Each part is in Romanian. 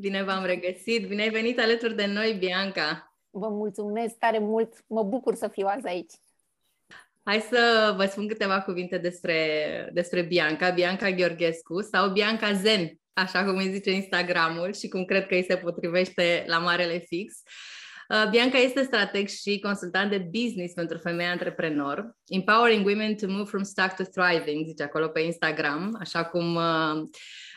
Bine v-am regăsit! Bine ai venit alături de noi, Bianca! Vă mulțumesc tare mult! Mă bucur să fiu azi aici! Hai să vă spun câteva cuvinte despre, despre Bianca, Bianca Gheorghescu sau Bianca Zen, așa cum îi zice Instagramul și cum cred că îi se potrivește la Marele Fix. Uh, Bianca este strateg și consultant de business pentru femei antreprenor, empowering women to move from stuck to thriving, zice acolo pe Instagram, așa cum uh,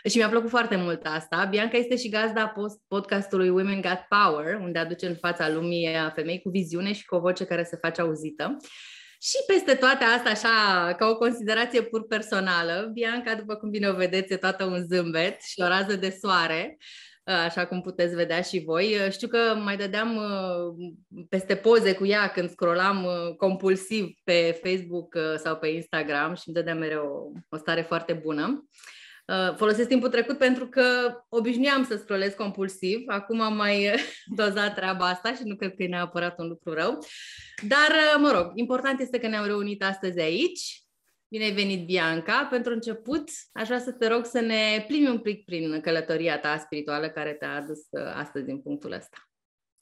și mi-a plăcut foarte mult asta. Bianca este și gazda podcastului Women Got Power, unde aduce în fața lumii uh, femei cu viziune și cu o voce care se face auzită. Și peste toate astea, așa, ca o considerație pur personală, Bianca, după cum bine o vedeți, e toată un zâmbet și o rază de soare, uh, așa cum puteți vedea și voi. Uh, știu că mai dădeam peste poze cu ea când scrollam compulsiv pe Facebook sau pe Instagram și îmi dădeam mereu o stare foarte bună. Uh, folosesc timpul trecut pentru că obișnuiam să scrollez compulsiv. Acum am mai dozat treaba asta și nu cred că e neapărat un lucru rău. Dar, uh, mă rog, important este că ne-am reunit astăzi aici. Bine ai venit, Bianca. Pentru început, aș vrea să te rog să ne plimbi un pic prin călătoria ta spirituală care te-a adus uh, astăzi în punctul ăsta.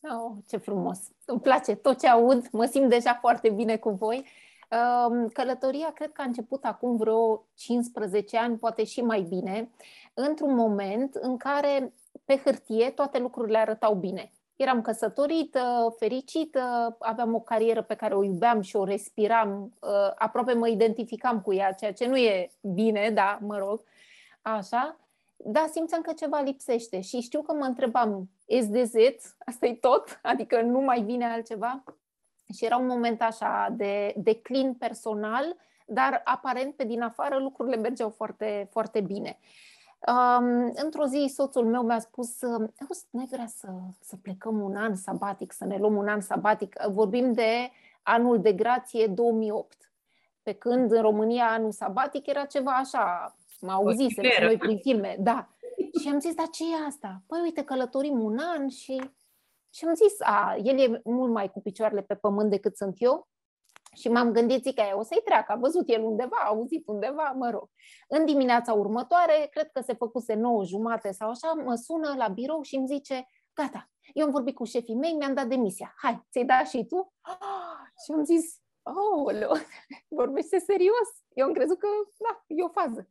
Oh, ce frumos! Îmi place tot ce aud, mă simt deja foarte bine cu voi Călătoria cred că a început acum vreo 15 ani, poate și mai bine, într-un moment în care pe hârtie toate lucrurile arătau bine. Eram căsătorită, fericită, aveam o carieră pe care o iubeam și o respiram, ă, aproape mă identificam cu ea, ceea ce nu e bine, da, mă rog, așa. Dar simțeam că ceva lipsește și știu că mă întrebam, is this it? Asta e tot? Adică nu mai vine altceva? Și era un moment așa de declin personal, dar aparent pe din afară lucrurile mergeau foarte, foarte bine. Um, într-o zi soțul meu mi-a spus nu vrea să, să plecăm un an sabatic, să ne luăm un an sabatic. Vorbim de anul de grație 2008. Pe când în România anul sabatic era ceva așa, mă auzisem noi prin filme, da. Și am zis, dar ce e asta? Păi uite, călătorim un an și și am zis, a, el e mult mai cu picioarele pe pământ decât sunt eu și m-am gândit, zic, aia o să-i treacă, a văzut el undeva, a auzit undeva, mă rog. În dimineața următoare, cred că se făcuse nouă jumate sau așa, mă sună la birou și îmi zice, gata, eu am vorbit cu șefii mei, mi-am dat demisia, hai, ți-ai dat și tu? Și am zis, oh, vorbește serios? Eu am crezut că, da, e o fază.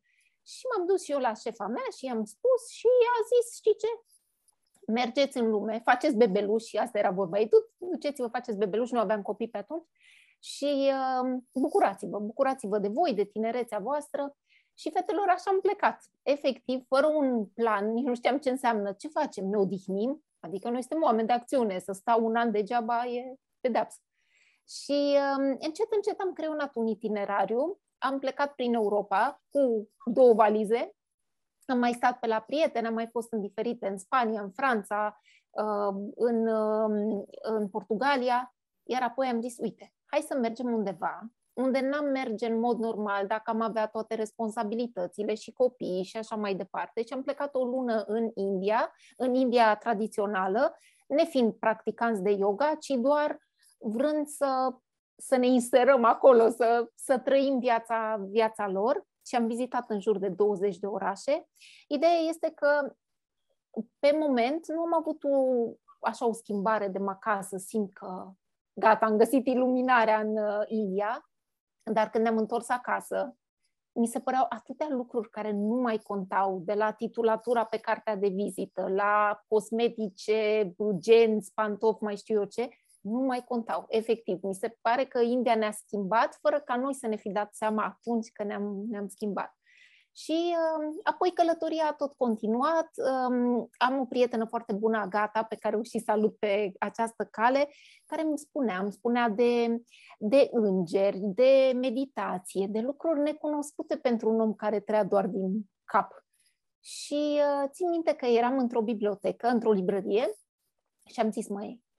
Și m-am dus și eu la șefa mea și i-am spus și a zis, știi ce, mergeți în lume, faceți bebeluși, asta era vorba, ei, duceți-vă, faceți bebeluși, nu aveam copii pe atunci, și uh, bucurați-vă, bucurați-vă de voi, de tinerețea voastră. Și fetelor așa am plecat, efectiv, fără un plan, nici nu știam ce înseamnă, ce facem, ne odihnim, adică noi suntem oameni de acțiune, să stau un an degeaba e pedeapsă. Și uh, încet, încet am creionat un itinerariu, am plecat prin Europa cu două valize, am mai stat pe la prieteni, am mai fost în diferite, în Spania, în Franța, uh, în, um, în Portugalia, iar apoi am zis, uite, hai să mergem undeva unde n-am merge în mod normal dacă am avea toate responsabilitățile și copiii și așa mai departe. Și am plecat o lună în India, în India tradițională, nefiind practicanți de yoga, ci doar vrând să, să ne inserăm acolo, să, să trăim viața, viața lor și am vizitat în jur de 20 de orașe. Ideea este că pe moment nu am avut o, așa o schimbare de acasă, simt că gata, am găsit iluminarea în uh, India, dar când ne-am întors acasă, mi se păreau atâtea lucruri care nu mai contau, de la titulatura pe cartea de vizită, la cosmetice, genți, pantofi, mai știu eu ce, nu mai contau, efectiv. Mi se pare că India ne-a schimbat fără ca noi să ne fi dat seama atunci că ne-am, ne-am schimbat. Și uh, apoi călătoria a tot continuat. Um, am o prietenă foarte bună, Agata, pe care o și salut pe această cale, care îmi spunea, îmi spunea de, de îngeri, de meditație, de lucruri necunoscute pentru un om care trăia doar din cap. Și uh, țin minte că eram într-o bibliotecă, într-o librărie și am zis,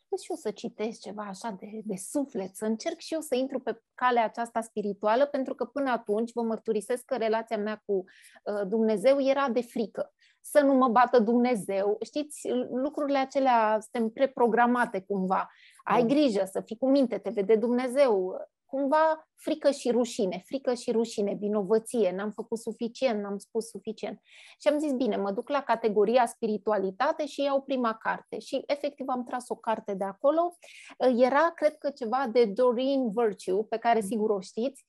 măi, și eu să citesc ceva așa de, de suflet, să încerc și eu să intru pe calea aceasta spirituală, pentru că până atunci vă mărturisesc că relația mea cu uh, Dumnezeu era de frică. Să nu mă bată Dumnezeu. Știți, lucrurile acelea suntem preprogramate cumva. Ai grijă să fii cu minte, te vede Dumnezeu. Cumva frică și rușine, frică și rușine, vinovăție, n-am făcut suficient, n-am spus suficient. Și am zis, bine, mă duc la categoria spiritualitate și iau prima carte. Și efectiv am tras o carte de acolo. Era, cred că, ceva de Doreen Virtue, pe care sigur o știți,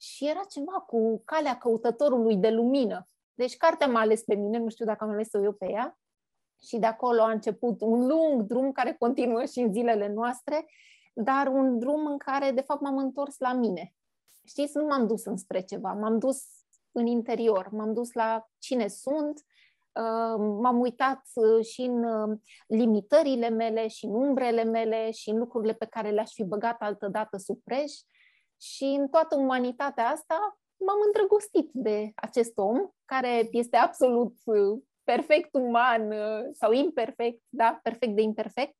și era ceva cu calea căutătorului de lumină. Deci cartea m-a ales pe mine, nu știu dacă am ales-o eu pe ea, și de acolo a început un lung drum care continuă și în zilele noastre, dar un drum în care, de fapt, m-am întors la mine. Știți, nu m-am dus înspre ceva, m-am dus în interior, m-am dus la cine sunt, uh, m-am uitat uh, și în uh, limitările mele, și în umbrele mele, și în lucrurile pe care le-aș fi băgat altădată sub preș. Și în toată umanitatea asta m-am îndrăgostit de acest om, care este absolut perfect uman sau imperfect, da, perfect de imperfect.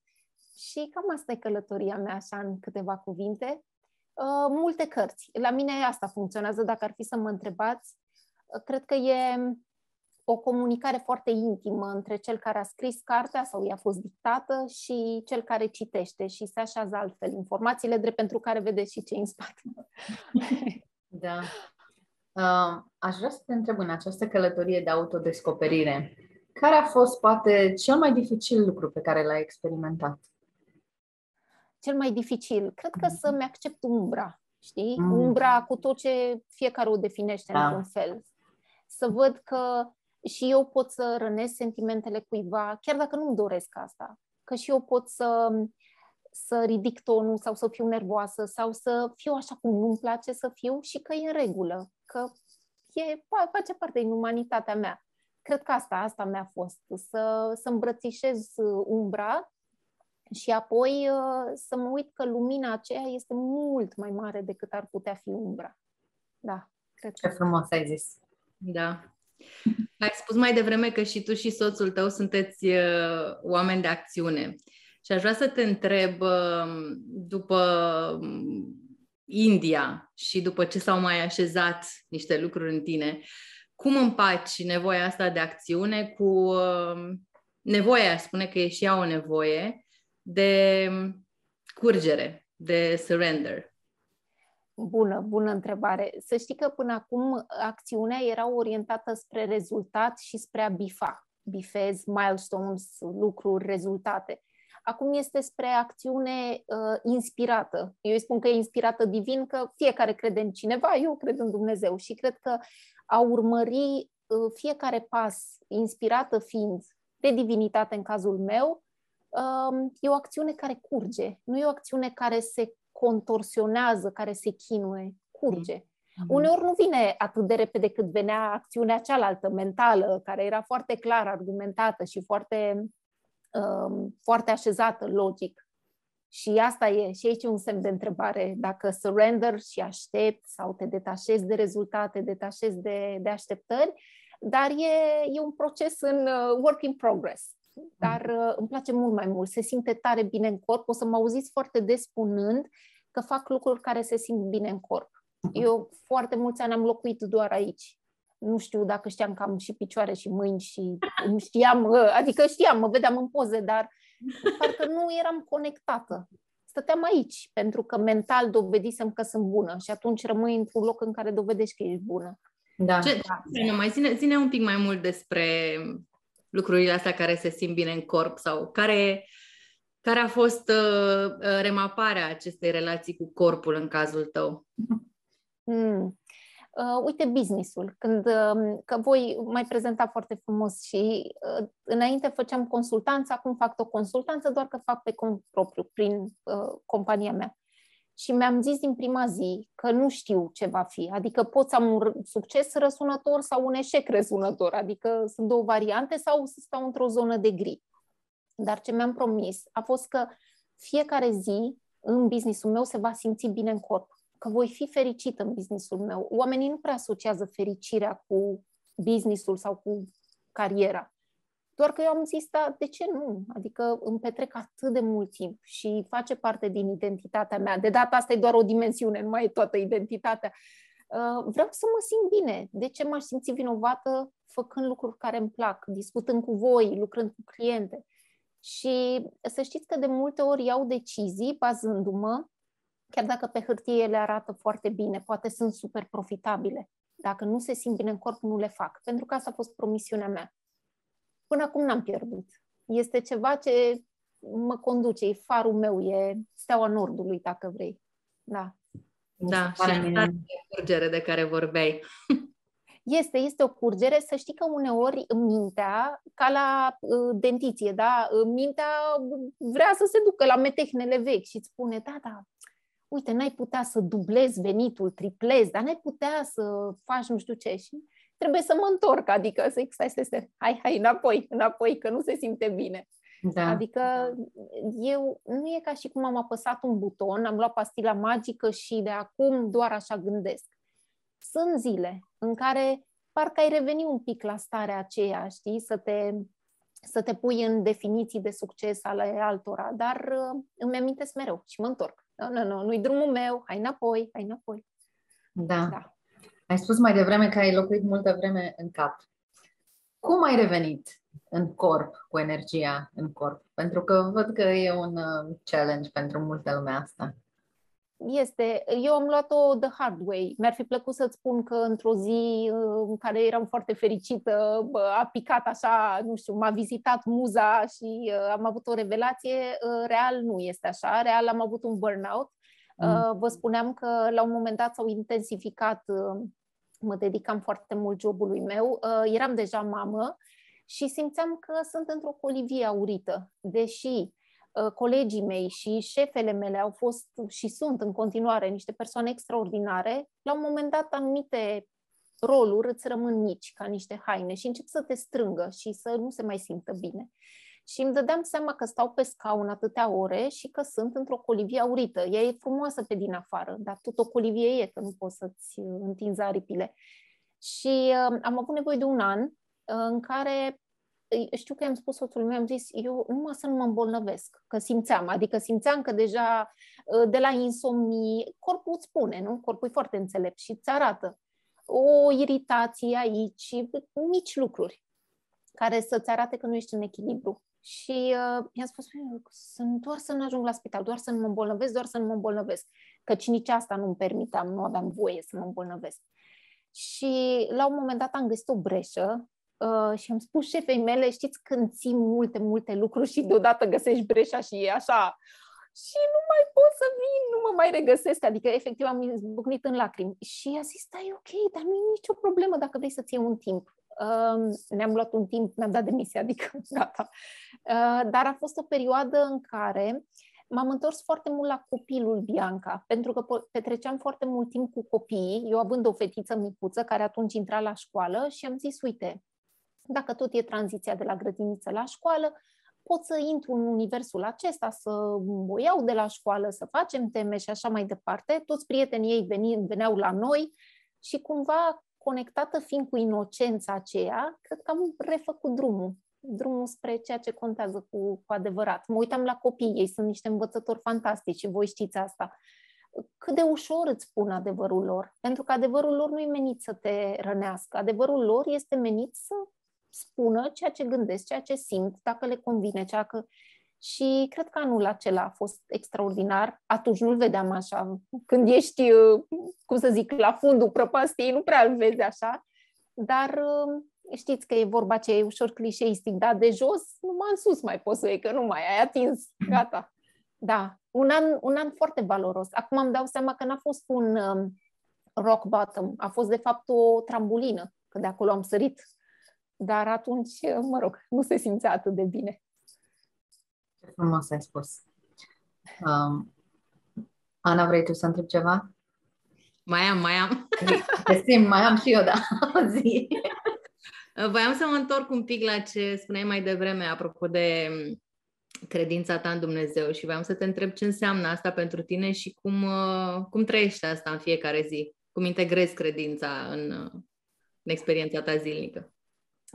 Și cam asta e călătoria mea, așa, în câteva cuvinte. Uh, multe cărți. La mine asta funcționează, dacă ar fi să mă întrebați. Uh, cred că e o comunicare foarte intimă între cel care a scris cartea sau i-a fost dictată și cel care citește și se așează altfel informațiile, drept pentru care vedeți și ce în spate. Da. Uh, aș vrea să te întreb în această călătorie de autodescoperire, care a fost poate cel mai dificil lucru pe care l-ai experimentat? Cel mai dificil, cred că să-mi accept umbra, știi? Mm. Umbra cu tot ce fiecare o definește da. într-un fel. Să văd că și eu pot să rănesc sentimentele cuiva, chiar dacă nu-mi doresc asta. Că și eu pot să, să ridic tonul sau să fiu nervoasă sau să fiu așa cum nu-mi place să fiu și că e în regulă, că e, face parte din umanitatea mea. Cred că asta, asta mi-a fost, să, să îmbrățișez umbra și apoi uh, să mă uit că lumina aceea este mult mai mare decât ar putea fi umbra. Da, cred Ce frumos ai zis. Da. Ai spus mai devreme că și tu și soțul tău sunteți uh, oameni de acțiune. Și aș vrea să te întreb, uh, după um, India și după ce s-au mai așezat niște lucruri în tine, cum împaci nevoia asta de acțiune cu uh, nevoia, spune că e și ea o nevoie, de curgere, de surrender? Bună, bună întrebare. Să știi că până acum acțiunea era orientată spre rezultat și spre a bifa. Bifez, milestones, lucruri, rezultate. Acum este spre acțiune uh, inspirată. Eu îi spun că e inspirată divin, că fiecare crede în cineva, eu cred în Dumnezeu și cred că a urmări uh, fiecare pas, inspirată fiind de divinitate în cazul meu, e o acțiune care curge, nu e o acțiune care se contorsionează, care se chinuie, curge. Mm-hmm. Uneori nu vine atât de repede cât venea acțiunea cealaltă, mentală, care era foarte clar argumentată și foarte, um, foarte așezată, logic. Și asta e, și aici e un semn de întrebare, dacă surrender și aștept sau te detașezi de rezultate, detașezi de, de așteptări, dar e, e un proces în uh, work in progress dar uh, îmi place mult mai mult, se simte tare bine în corp. O să mă auziți foarte des spunând că fac lucruri care se simt bine în corp. Mhm. Eu foarte mulți ani am locuit doar aici. Nu știu dacă știam că am și picioare și mâini și nu știam, uh, adică știam, mă vedeam în poze, dar parcă nu eram conectată. Stăteam aici, pentru că mental dovedisem că sunt bună și atunci rămâi într-un loc în care dovedești că ești bună. Da. Ce, da. mai zine, zine un pic mai mult despre lucrurile astea care se simt bine în corp sau care, care a fost uh, uh, remaparea acestei relații cu corpul în cazul tău? Mm. Uh, uite, businessul. Când, uh, că voi mai prezenta foarte frumos și uh, înainte făceam consultanță, acum fac o consultanță, doar că fac pe cont propriu, prin uh, compania mea și mi-am zis din prima zi că nu știu ce va fi. Adică pot să am un succes răsunător sau un eșec răsunător. Adică sunt două variante sau să stau într-o zonă de gri. Dar ce mi-am promis a fost că fiecare zi în businessul meu se va simți bine în corp. Că voi fi fericită în businessul meu. Oamenii nu prea asociază fericirea cu businessul sau cu cariera. Doar că eu am zis, da, de ce nu? Adică îmi petrec atât de mult timp și face parte din identitatea mea. De data asta e doar o dimensiune, nu mai e toată identitatea. Uh, vreau să mă simt bine. De ce m-aș simți vinovată făcând lucruri care îmi plac, discutând cu voi, lucrând cu cliente? Și să știți că de multe ori iau decizii bazându-mă chiar dacă pe hârtie le arată foarte bine, poate sunt super profitabile, dacă nu se simt bine în corp, nu le fac. Pentru că asta a fost promisiunea mea. Până acum n-am pierdut. Este ceva ce mă conduce, e farul meu, e steaua nordului, dacă vrei. Da. Da, și curgere de care vorbeai. Este, este o curgere. Să știi că uneori mintea, ca la uh, dentiție, da? Mintea vrea să se ducă la metehnele vechi și îți spune, da, da, uite, n-ai putea să dublezi venitul, triplezi, dar n-ai putea să faci nu știu ce și trebuie să mă întorc, adică să stai, stai, stai, hai, hai, înapoi, înapoi, că nu se simte bine. Da. Adică eu, nu e ca și cum am apăsat un buton, am luat pastila magică și de acum doar așa gândesc. Sunt zile în care parcă ai reveni un pic la starea aceea, știi, să te, să te pui în definiții de succes ale altora, dar uh, îmi amintesc mereu și mă întorc. Nu, nu, nu, nu-i drumul meu, hai înapoi, hai înapoi. Da. da. Ai spus mai devreme că ai locuit multă vreme în cap. Cum ai revenit în corp, cu energia în corp? Pentru că văd că e un uh, challenge pentru multă lume asta. Este. Eu am luat-o the hard way. Mi-ar fi plăcut să-ți spun că într-o zi uh, în care eram foarte fericită, a picat așa, nu știu, m-a vizitat muza și uh, am avut o revelație. Real nu este așa. Real am avut un burnout. Mm. Vă spuneam că la un moment dat s-au intensificat mă dedicam foarte mult jobului meu, eram deja mamă și simțeam că sunt într-o colivie aurită, deși uh, colegii mei și șefele mele au fost și sunt în continuare niște persoane extraordinare, la un moment dat anumite roluri îți rămân mici, ca niște haine și încep să te strângă și să nu se mai simtă bine. Și îmi dădeam seama că stau pe scaun atâtea ore și că sunt într-o colivie aurită. Ea e frumoasă pe din afară, dar tot o colivie e, că nu poți să-ți întinzi aripile. Și uh, am avut nevoie de un an în care știu că am spus soțul meu, am zis, eu numai să nu mă îmbolnăvesc, că simțeam, adică simțeam că deja ă, de la insomnii, corpul îți spune, nu? Corpul e foarte înțelept și îți arată o iritație aici, mici lucruri care să-ți arate că nu ești în echilibru. Și uh, i-am spus, sunt doar să nu ajung la spital, doar să nu mă îmbolnăvesc, doar să nu mă îmbolnăvesc. Căci nici asta nu-mi permiteam, nu aveam voie să mă îmbolnăvesc. Și la un moment dat am găsit o breșă uh, și am spus șefei mele, știți, când ții multe, multe lucruri și deodată găsești breșa și e așa și nu mai pot să vin, nu mă mai regăsesc, adică efectiv am izbucnit în lacrimi. Și a zis, da, e ok, dar nu e nicio problemă dacă vrei să-ți iei un timp. Uh, ne-am luat un timp, mi-am dat demisia, adică gata. Uh, dar a fost o perioadă în care m-am întors foarte mult la copilul Bianca, pentru că petreceam foarte mult timp cu copiii, eu având o fetiță micuță care atunci intra la școală și am zis, uite, dacă tot e tranziția de la grădiniță la școală, pot să intru în universul acesta, să o iau de la școală, să facem teme și așa mai departe. Toți prietenii ei veni, veneau la noi și cumva conectată fiind cu inocența aceea, cred că am refăcut drumul drumul spre ceea ce contează cu, cu adevărat. Mă uitam la copii, ei sunt niște învățători fantastici și voi știți asta. Cât de ușor îți spun adevărul lor, pentru că adevărul lor nu e menit să te rănească. Adevărul lor este menit să spună ceea ce gândesc, ceea ce simt, dacă le convine, ceea că... Și cred că anul acela a fost extraordinar. Atunci nu-l vedeam așa. Când ești, cum să zic, la fundul prăpastiei, nu prea îl vezi așa. Dar știți că e vorba ce e ușor clișeistic, dar de jos, numai în sus mai poți să iei, că nu mai ai atins, gata. Da, un an, un an foarte valoros. Acum îmi dau seama că n-a fost un um, rock bottom, a fost de fapt o trambulină, că de acolo am sărit. Dar atunci, mă rog, nu se simțea atât de bine. Ce frumos ai spus. Um, Ana, vrei tu să întreb ceva? Mai am, mai am. Te simt, mai am și eu, da. Zi. Voiam să mă întorc un pic la ce spuneai mai devreme, apropo de mm, credința ta în Dumnezeu și voiam să te întreb ce înseamnă asta pentru tine și cum, uh, cum trăiești asta în fiecare zi, cum integrezi credința în, uh, în experiența ta zilnică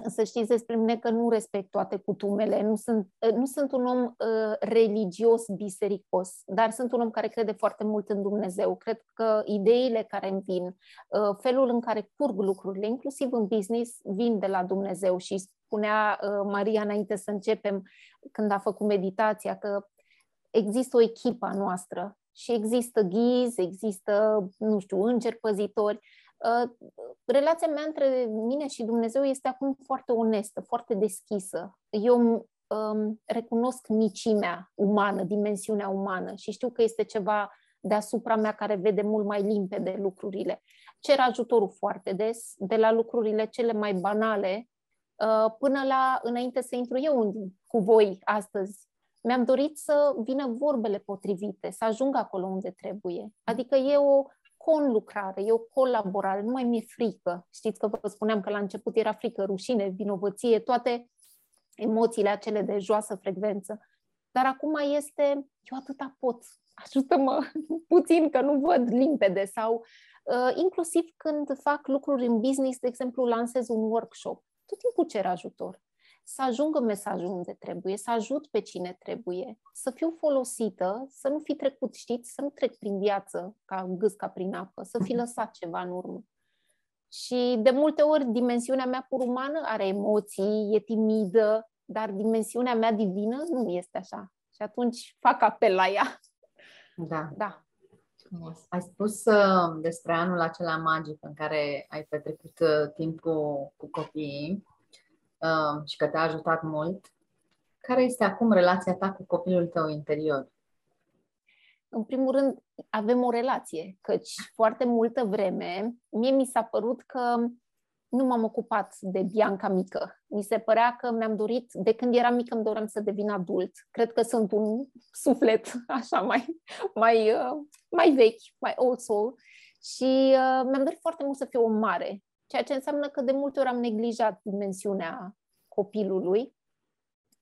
să știți despre mine că nu respect toate cutumele, nu sunt, uh, nu sunt un om uh, religios bisericos, dar sunt un om care crede foarte mult în Dumnezeu. Cred că ideile care îmi vin, uh, felul în care curg lucrurile, inclusiv în business, vin de la Dumnezeu și spunea uh, Maria înainte să începem, când a făcut meditația, că există o echipă noastră Și există ghizi, există, nu știu, îngeri păzitori. Uh, relația mea între mine și Dumnezeu este acum foarte onestă, foarte deschisă. Eu um, recunosc micimea umană, dimensiunea umană și știu că este ceva deasupra mea care vede mult mai limpede lucrurile. Cer ajutorul foarte des, de la lucrurile cele mai banale uh, până la, înainte să intru eu cu voi astăzi, mi-am dorit să vină vorbele potrivite, să ajung acolo unde trebuie. Adică e o conlucrare, e o colaborare, nu mai mi-e frică. Știți că vă spuneam că la început era frică, rușine, vinovăție, toate emoțiile acele de joasă frecvență. Dar acum este, eu atâta pot, ajută-mă puțin că nu văd limpede sau uh, inclusiv când fac lucruri în business, de exemplu, lansez un workshop, tot timpul cer ajutor. Să ajungă mesajul unde trebuie, să ajut pe cine trebuie, să fiu folosită, să nu fi trecut, știți, să nu trec prin viață ca gâsca prin apă, să fi lăsat ceva în urmă. Și de multe ori dimensiunea mea pur umană are emoții, e timidă, dar dimensiunea mea divină nu este așa. Și atunci fac apel la ea. Da. Da. Frumos. Ai spus uh, despre anul acela magic în care ai petrecut uh, timp cu, cu copiii uh, și că te-a ajutat mult. Care este acum relația ta cu copilul tău interior? În primul rând, avem o relație, căci foarte multă vreme mie mi s-a părut că nu m-am ocupat de Bianca mică. Mi se părea că mi-am dorit, de când eram mică îmi doream să devin adult. Cred că sunt un suflet așa mai, mai, uh, mai vechi, mai old soul. Și uh, mi-am dorit foarte mult să fiu o mare, ceea ce înseamnă că de multe ori am neglijat dimensiunea copilului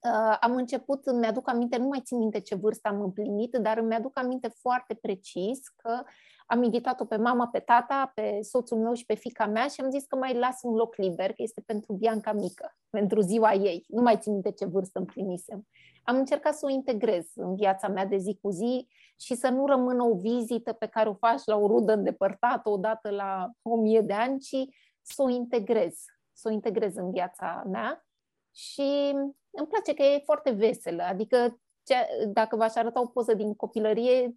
Uh, am început, îmi aduc aminte, nu mai țin minte ce vârstă am împlinit, dar îmi aduc aminte foarte precis că am invitat-o pe mama, pe tata, pe soțul meu și pe fica mea și am zis că mai las un loc liber, că este pentru Bianca mică, pentru ziua ei. Nu mai țin minte ce vârstă împlinisem. Am încercat să o integrez în viața mea de zi cu zi și să nu rămână o vizită pe care o faci la o rudă îndepărtată odată la o mie de ani, ci să o integrez, să o integrez în viața mea. Și îmi place că e foarte veselă, adică ce, dacă v-aș arăta o poză din copilărie,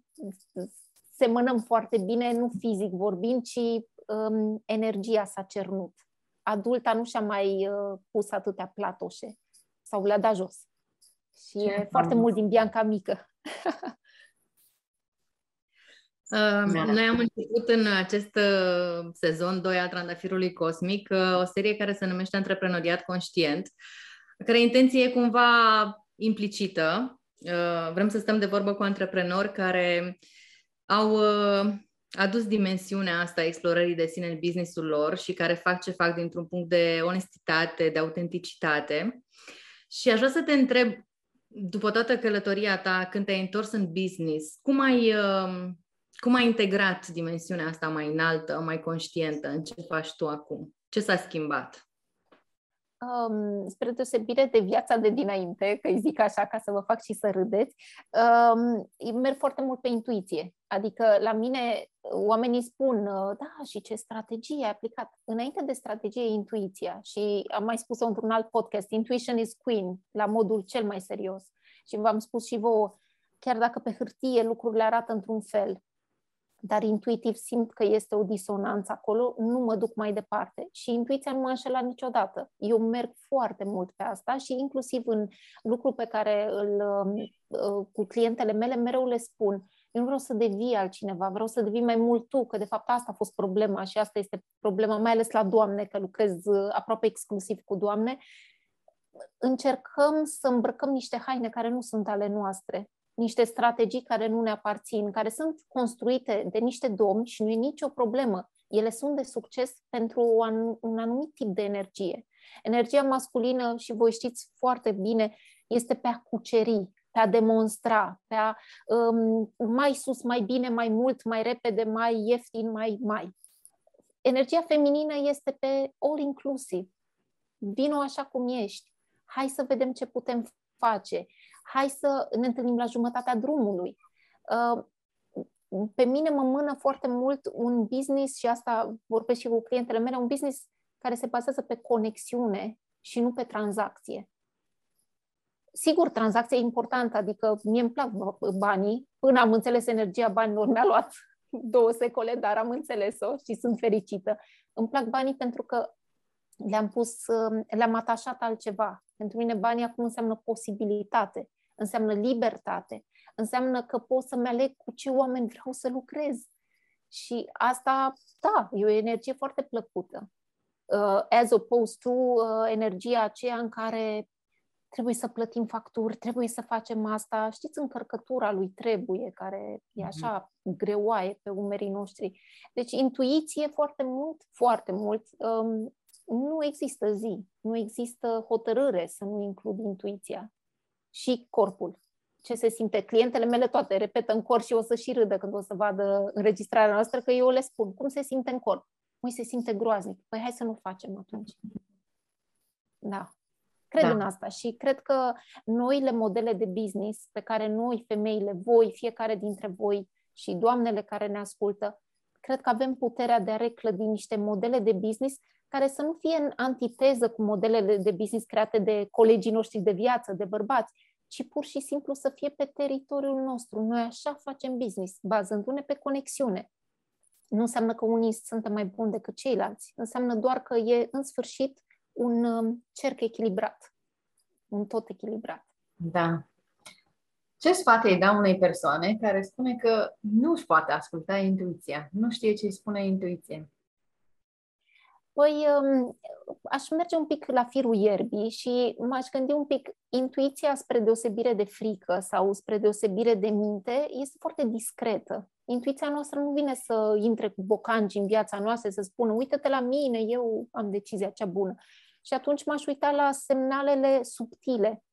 semănăm foarte bine, nu fizic vorbind, ci um, energia s-a cernut. Adulta nu și-a mai uh, pus atâtea platoșe sau le-a dat jos. Și Ce e foarte mult din Bianca mică. Uh, noi am început în acest uh, sezon 2 al Trandafirului Cosmic uh, o serie care se numește Antreprenoriat Conștient, care intenție e cumva implicită. Uh, vrem să stăm de vorbă cu antreprenori care au uh, adus dimensiunea asta a explorării de sine în businessul lor și care fac ce fac dintr-un punct de onestitate, de autenticitate. Și aș vrea să te întreb, după toată călătoria ta, când te-ai întors în business, cum ai, uh, cum ai integrat dimensiunea asta mai înaltă, mai conștientă în ce faci tu acum? Ce s-a schimbat? um, spre deosebire de viața de dinainte, că îi zic așa ca să vă fac și să râdeți, um, merg foarte mult pe intuiție. Adică la mine oamenii spun, da, și ce strategie ai aplicat? Înainte de strategie e intuiția și am mai spus-o într-un alt podcast, intuition is queen, la modul cel mai serios. Și v-am spus și vouă, chiar dacă pe hârtie lucrurile arată într-un fel, dar intuitiv simt că este o disonanță acolo, nu mă duc mai departe. Și intuiția nu mă înșela niciodată. Eu merg foarte mult pe asta și inclusiv în lucru pe care îl, um, uh, cu clientele mele mereu le spun, eu nu vreau să devii altcineva, vreau să devii mai mult tu, că de fapt asta a fost problema și asta este problema, mai ales la doamne, că lucrez uh, aproape exclusiv cu doamne, încercăm să îmbrăcăm niște haine care nu sunt ale noastre niște strategii care nu ne aparțin, care sunt construite de niște domni și nu e nicio problemă. Ele sunt de succes pentru un anumit tip de energie. Energia masculină, și voi știți foarte bine, este pe a cuceri, pe a demonstra, pe a um, mai sus, mai bine, mai mult, mai repede, mai ieftin, mai, mai. Energia feminină este pe all inclusive. Vino așa cum ești. Hai să vedem ce putem face hai să ne întâlnim la jumătatea drumului. Uh, pe mine mă mână foarte mult un business, și asta vorbesc și cu clientele mele, un business care se bazează pe conexiune și nu pe tranzacție. sigur, tranzacția e importantă, adică mie îmi plac banii. Până am înțeles energia banilor, mi-a luat două secole, dar am înțeles-o și sunt fericită. Îmi plac banii pentru că le-am pus, le-am atașat altceva. Pentru mine banii acum înseamnă posibilitate, înseamnă libertate, înseamnă că pot să-mi aleg cu ce oameni vreau să lucrez. Și asta, da, e o energie foarte plăcută. Uh, as opposed to uh, energia aceea în care trebuie să plătim facturi, trebuie să facem asta. Știți, încărcătura lui trebuie, care e mhm. așa greoaie pe umerii noștri. Deci intuiție foarte mult, foarte mult. Um, nu există zi, nu există hotărâre să nu includ intuiția și corpul. Ce se simte? Clientele mele toate repetă în corp și o să și râdă când o să vadă înregistrarea noastră, că eu le spun cum se simte în corp. Măi, se simte groaznic. Păi hai să nu facem atunci. Da. Cred da. în asta și cred că noile modele de business pe care noi, femeile, voi, fiecare dintre voi și doamnele care ne ascultă, cred că avem puterea de a reclădi niște modele de business care să nu fie în antiteză cu modelele de business create de colegii noștri de viață, de bărbați, ci pur și simplu să fie pe teritoriul nostru. Noi așa facem business, bazându-ne pe conexiune. Nu înseamnă că unii sunt mai buni decât ceilalți, înseamnă doar că e în sfârșit un um, cerc echilibrat, un tot echilibrat. Da. Ce sfat îi da unei persoane care spune că nu își poate asculta intuiția, nu știe ce îi spune intuiție? Păi um, aș merge un pic la firul ierbii și m-aș gândi un pic, intuiția spre deosebire de frică sau spre deosebire de minte este foarte discretă. Intuiția noastră nu vine să intre cu bocanci în viața noastră, să spună, uite-te la mine, eu am decizia cea bună. Și atunci m-aș uita la semnalele subtile.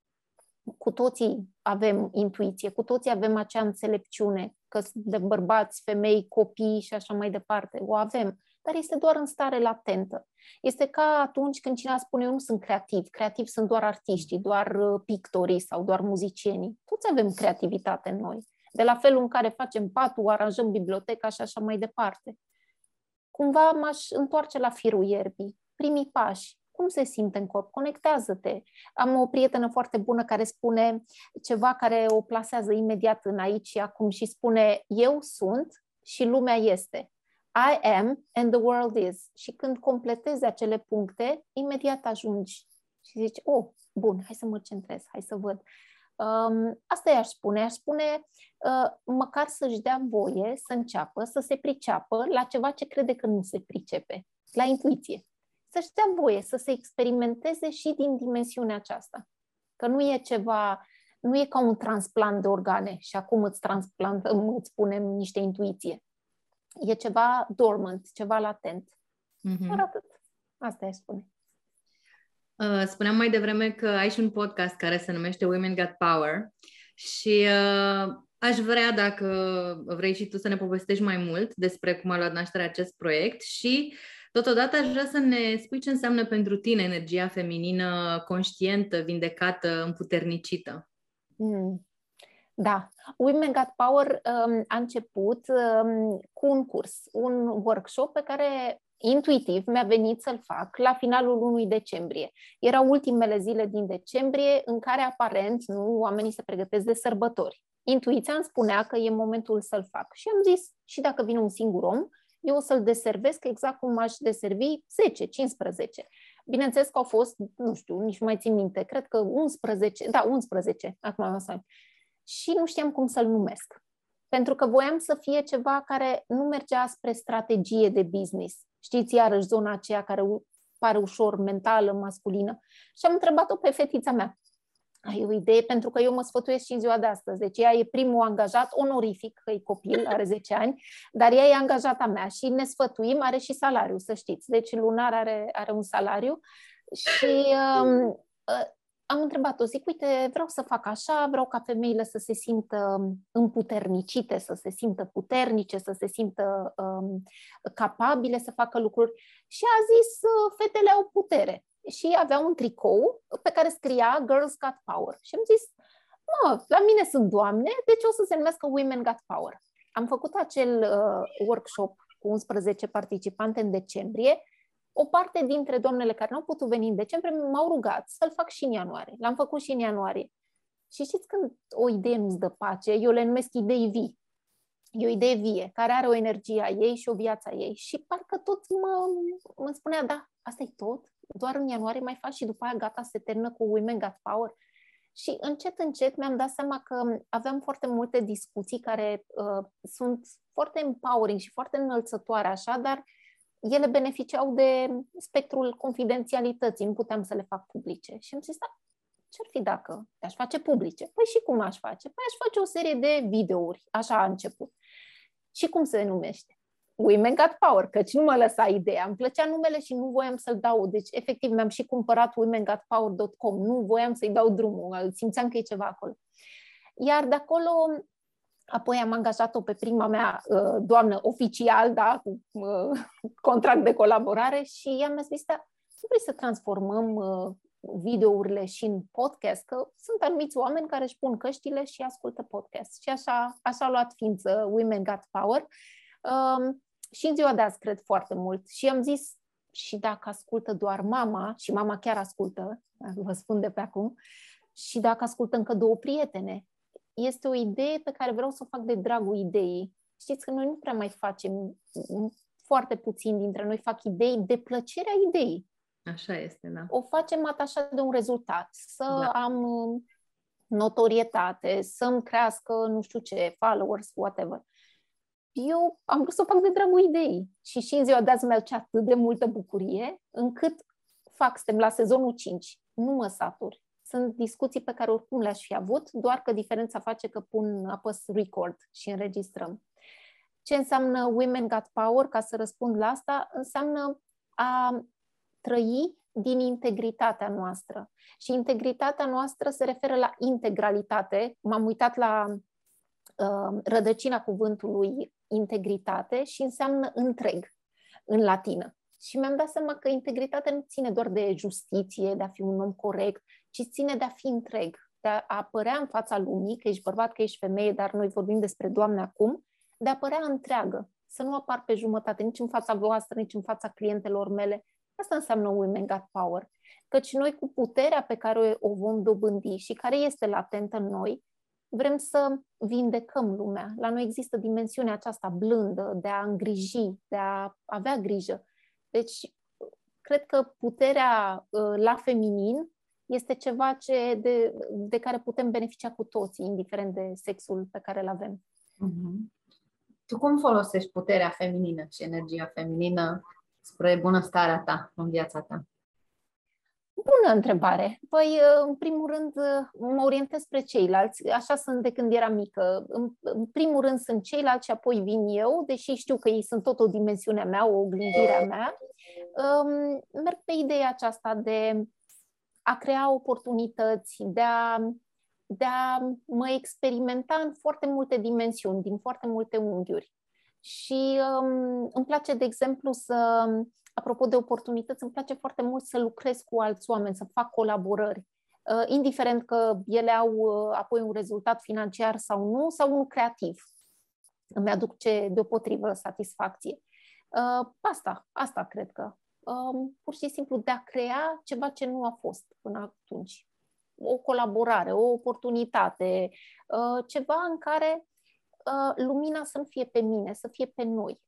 Cu toții avem intuiție, cu toții avem acea înțelepciune, că de bărbați, femei, copii și așa mai departe. O avem dar este doar în stare latentă. Este ca atunci când cineva spune eu nu sunt creativ, creativ sunt doar artiștii, doar uh, pictorii sau doar muzicienii. Toți avem creativitate în noi, de la felul în care facem patul, aranjăm biblioteca și așa mai departe. Cumva m-aș întoarce la firul ierbii, primii pași, cum se simte în corp? Conectează-te. Am o prietenă foarte bună care spune ceva care o plasează imediat în aici și acum și spune eu sunt și lumea este. I am and the world is. Și când completezi acele puncte, imediat ajungi și zici, oh, bun, hai să mă centrez, hai să văd. Um, asta i-aș spune. Aș spune uh, măcar să-și dea voie să înceapă, să se priceapă la ceva ce crede că nu se pricepe, la intuiție. Să-și dea voie să se experimenteze și din dimensiunea aceasta. Că nu e ceva, nu e ca un transplant de organe și acum îți transplantăm, îți punem niște intuiție e ceva dormant, ceva latent. Mm-hmm. Doar atât. Asta e spune. Uh, spuneam mai devreme că ai și un podcast care se numește Women Got Power și uh, aș vrea, dacă vrei și tu să ne povestești mai mult despre cum a luat naștere acest proiect și totodată aș vrea să ne spui ce înseamnă pentru tine energia feminină conștientă, vindecată, împuternicită. Mm. Da, Women Got Power um, a început um, cu un curs, un workshop pe care intuitiv mi-a venit să-l fac la finalul lunii decembrie. Erau ultimele zile din decembrie în care aparent nu oamenii se pregătesc de sărbători. Intuiția îmi spunea că e momentul să-l fac și am zis, și dacă vine un singur om, eu o să-l deservesc exact cum aș deservi 10, 15. Bineînțeles că au fost, nu știu, nici mai țin minte, cred că 11, da, 11, acum am să și nu știam cum să-l numesc. Pentru că voiam să fie ceva care nu mergea spre strategie de business. Știți, iarăși zona aceea care pare ușor mentală, masculină. Și am întrebat-o pe fetița mea. Ai o idee? Pentru că eu mă sfătuiesc și în ziua de astăzi. Deci ea e primul angajat, onorific, că e copil, are 10 ani, dar ea e angajata mea și ne sfătuim, are și salariu, să știți. Deci lunar are, are un salariu și um, am întrebat-o, zic, uite, vreau să fac așa, vreau ca femeile să se simtă împuternicite, să se simtă puternice, să se simtă um, capabile să facă lucruri. Și a zis, fetele au putere. Și avea un tricou pe care scria Girls Got Power. Și am zis, mă, la mine sunt doamne, deci o să se numească Women Got Power. Am făcut acel uh, workshop cu 11 participante în decembrie o parte dintre doamnele care nu au putut veni în decembrie m-au rugat să-l fac și în ianuarie. L-am făcut și în ianuarie. Și știți când o idee nu-ți dă pace, eu le numesc idei vii. E o idee vie, care are o energie a ei și o viață a ei. Și parcă tot mă, mă spunea, da, asta e tot, doar în ianuarie mai faci și după aia gata, se termină cu Women Got Power. Și încet, încet mi-am dat seama că aveam foarte multe discuții care uh, sunt foarte empowering și foarte înălțătoare așa, dar ele beneficiau de spectrul confidențialității, nu puteam să le fac publice. Și am zis, da, ce-ar fi dacă aș face publice? Păi și cum aș face? Păi aș face o serie de videouri, așa a început. Și cum se numește? Women Got Power, căci nu mă lăsa ideea. Îmi plăcea numele și nu voiam să-l dau. Deci, efectiv, mi-am și cumpărat womengotpower.com. Nu voiam să-i dau drumul, simțeam că e ceva acolo. Iar de acolo, apoi am angajat-o pe prima mea uh, doamnă oficial, da, cu uh, contract de colaborare și i-am zis, da, nu vrei să transformăm uh, videourile și în podcast, că sunt anumiți oameni care își pun căștile și ascultă podcast. Și așa, așa a luat ființă Women Got Power. Um, și în ziua de azi cred foarte mult. Și am zis, și dacă ascultă doar mama, și mama chiar ascultă, vă spun de pe acum, și dacă ascultă încă două prietene, este o idee pe care vreau să o fac de dragul ideii. Știți că noi nu prea mai facem, foarte puțin dintre noi fac idei de plăcerea ideii. Așa este, da. O facem atașat de un rezultat, să da. am um, notorietate, să-mi crească nu știu ce, followers, whatever. Eu am vrut să o fac de dragul ideii și și în ziua de azi mi-a atât de multă bucurie încât fac, suntem la sezonul 5, nu mă satur. Sunt discuții pe care oricum le-aș fi avut, doar că diferența face că pun, apăs record și înregistrăm. Ce înseamnă Women Got Power, ca să răspund la asta, înseamnă a trăi din integritatea noastră. Și integritatea noastră se referă la integralitate. M-am uitat la uh, rădăcina cuvântului integritate și înseamnă întreg în latină. Și mi-am dat seama că integritatea nu ține doar de justiție, de a fi un om corect, ci ține de a fi întreg, de a apărea în fața lumii, că ești bărbat, că ești femeie, dar noi vorbim despre Doamne acum, de a apărea întreagă, să nu apar pe jumătate, nici în fața voastră, nici în fața clientelor mele, Asta înseamnă Women Got Power. Căci noi cu puterea pe care o vom dobândi și care este latentă în noi, vrem să vindecăm lumea. La noi există dimensiunea aceasta blândă de a îngriji, de a avea grijă. Deci, cred că puterea uh, la feminin este ceva ce de, de care putem beneficia cu toții, indiferent de sexul pe care îl avem. Mm-hmm. Tu cum folosești puterea feminină și energia feminină spre bunăstarea ta în viața ta? Bună întrebare. Păi, în primul rând, mă orientez spre ceilalți. Așa sunt de când eram mică. În, primul rând sunt ceilalți și apoi vin eu, deși știu că ei sunt tot o dimensiune a mea, o oglindire a mea. Merg pe ideea aceasta de a crea oportunități, de a, de a mă experimenta în foarte multe dimensiuni, din foarte multe unghiuri. Și um, îmi place, de exemplu, să, apropo de oportunități, îmi place foarte mult să lucrez cu alți oameni, să fac colaborări, uh, indiferent că ele au uh, apoi un rezultat financiar sau nu, sau unul creativ. Îmi aduce deopotrivă satisfacție. Uh, asta, asta cred că. Uh, pur și simplu de a crea ceva ce nu a fost până atunci. O colaborare, o oportunitate, uh, ceva în care uh, lumina să nu fie pe mine, să fie pe noi.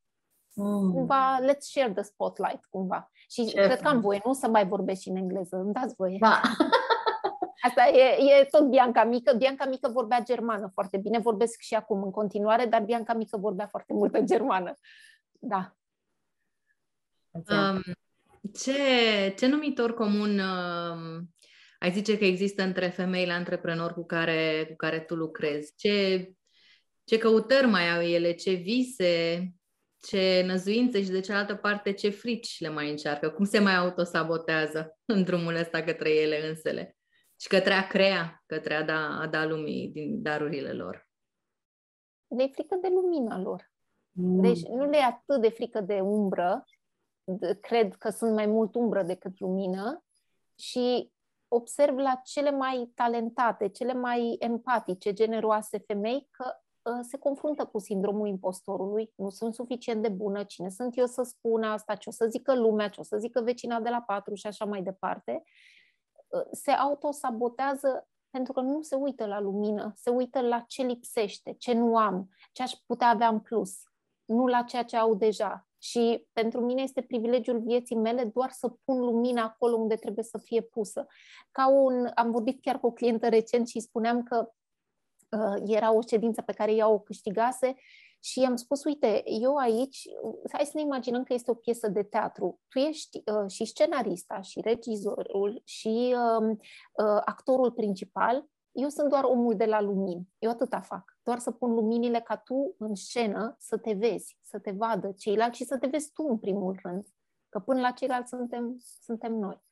Mm. Cumva, let's share the spotlight, cumva. Și Ce cred că am voie, nu să mai vorbesc și în engleză, îmi dați voie. Da. Asta e, e tot Bianca Mică. Bianca Mică vorbea germană foarte bine, vorbesc și acum în continuare, dar Bianca Mică vorbea foarte mult în germană. Da. Um, ce, ce numitor comun um, ai zice că există între femeile antreprenori cu care, cu care tu lucrezi? Ce ce căutări mai au ele, ce vise, ce năzuințe și de cealaltă parte ce frici le mai încearcă, cum se mai autosabotează în drumul ăsta către ele însele și către a crea, către a da, a da lumii din darurile lor. Le frică de lumina lor. Mm. Deci nu le e atât de frică de umbră, cred că sunt mai mult umbră decât lumină și observ la cele mai talentate, cele mai empatice, generoase femei că Uh, se confruntă cu sindromul impostorului, nu sunt suficient de bună, cine sunt eu să spun asta, ce o să zică lumea, ce o să zică vecina de la patru și așa mai departe, uh, se autosabotează pentru că nu se uită la lumină, se uită la ce lipsește, ce nu am, ce aș putea avea în plus, nu la ceea ce au deja. Și pentru mine este privilegiul vieții mele doar să pun lumina acolo unde trebuie să fie pusă. Ca un, am vorbit chiar cu o clientă recent și spuneam că uh, era o ședință pe care ea o câștigase și i-am spus, uite, eu aici, hai să ne imaginăm că este o piesă de teatru. Tu ești uh, și scenarista, și regizorul, și uh, uh, actorul principal. Eu sunt doar omul de la lumini. Eu atâta fac. Doar să pun luminile ca tu în scenă să te vezi, să te vadă ceilalți și să te vezi tu în primul rând. Că până la ceilalți suntem, suntem noi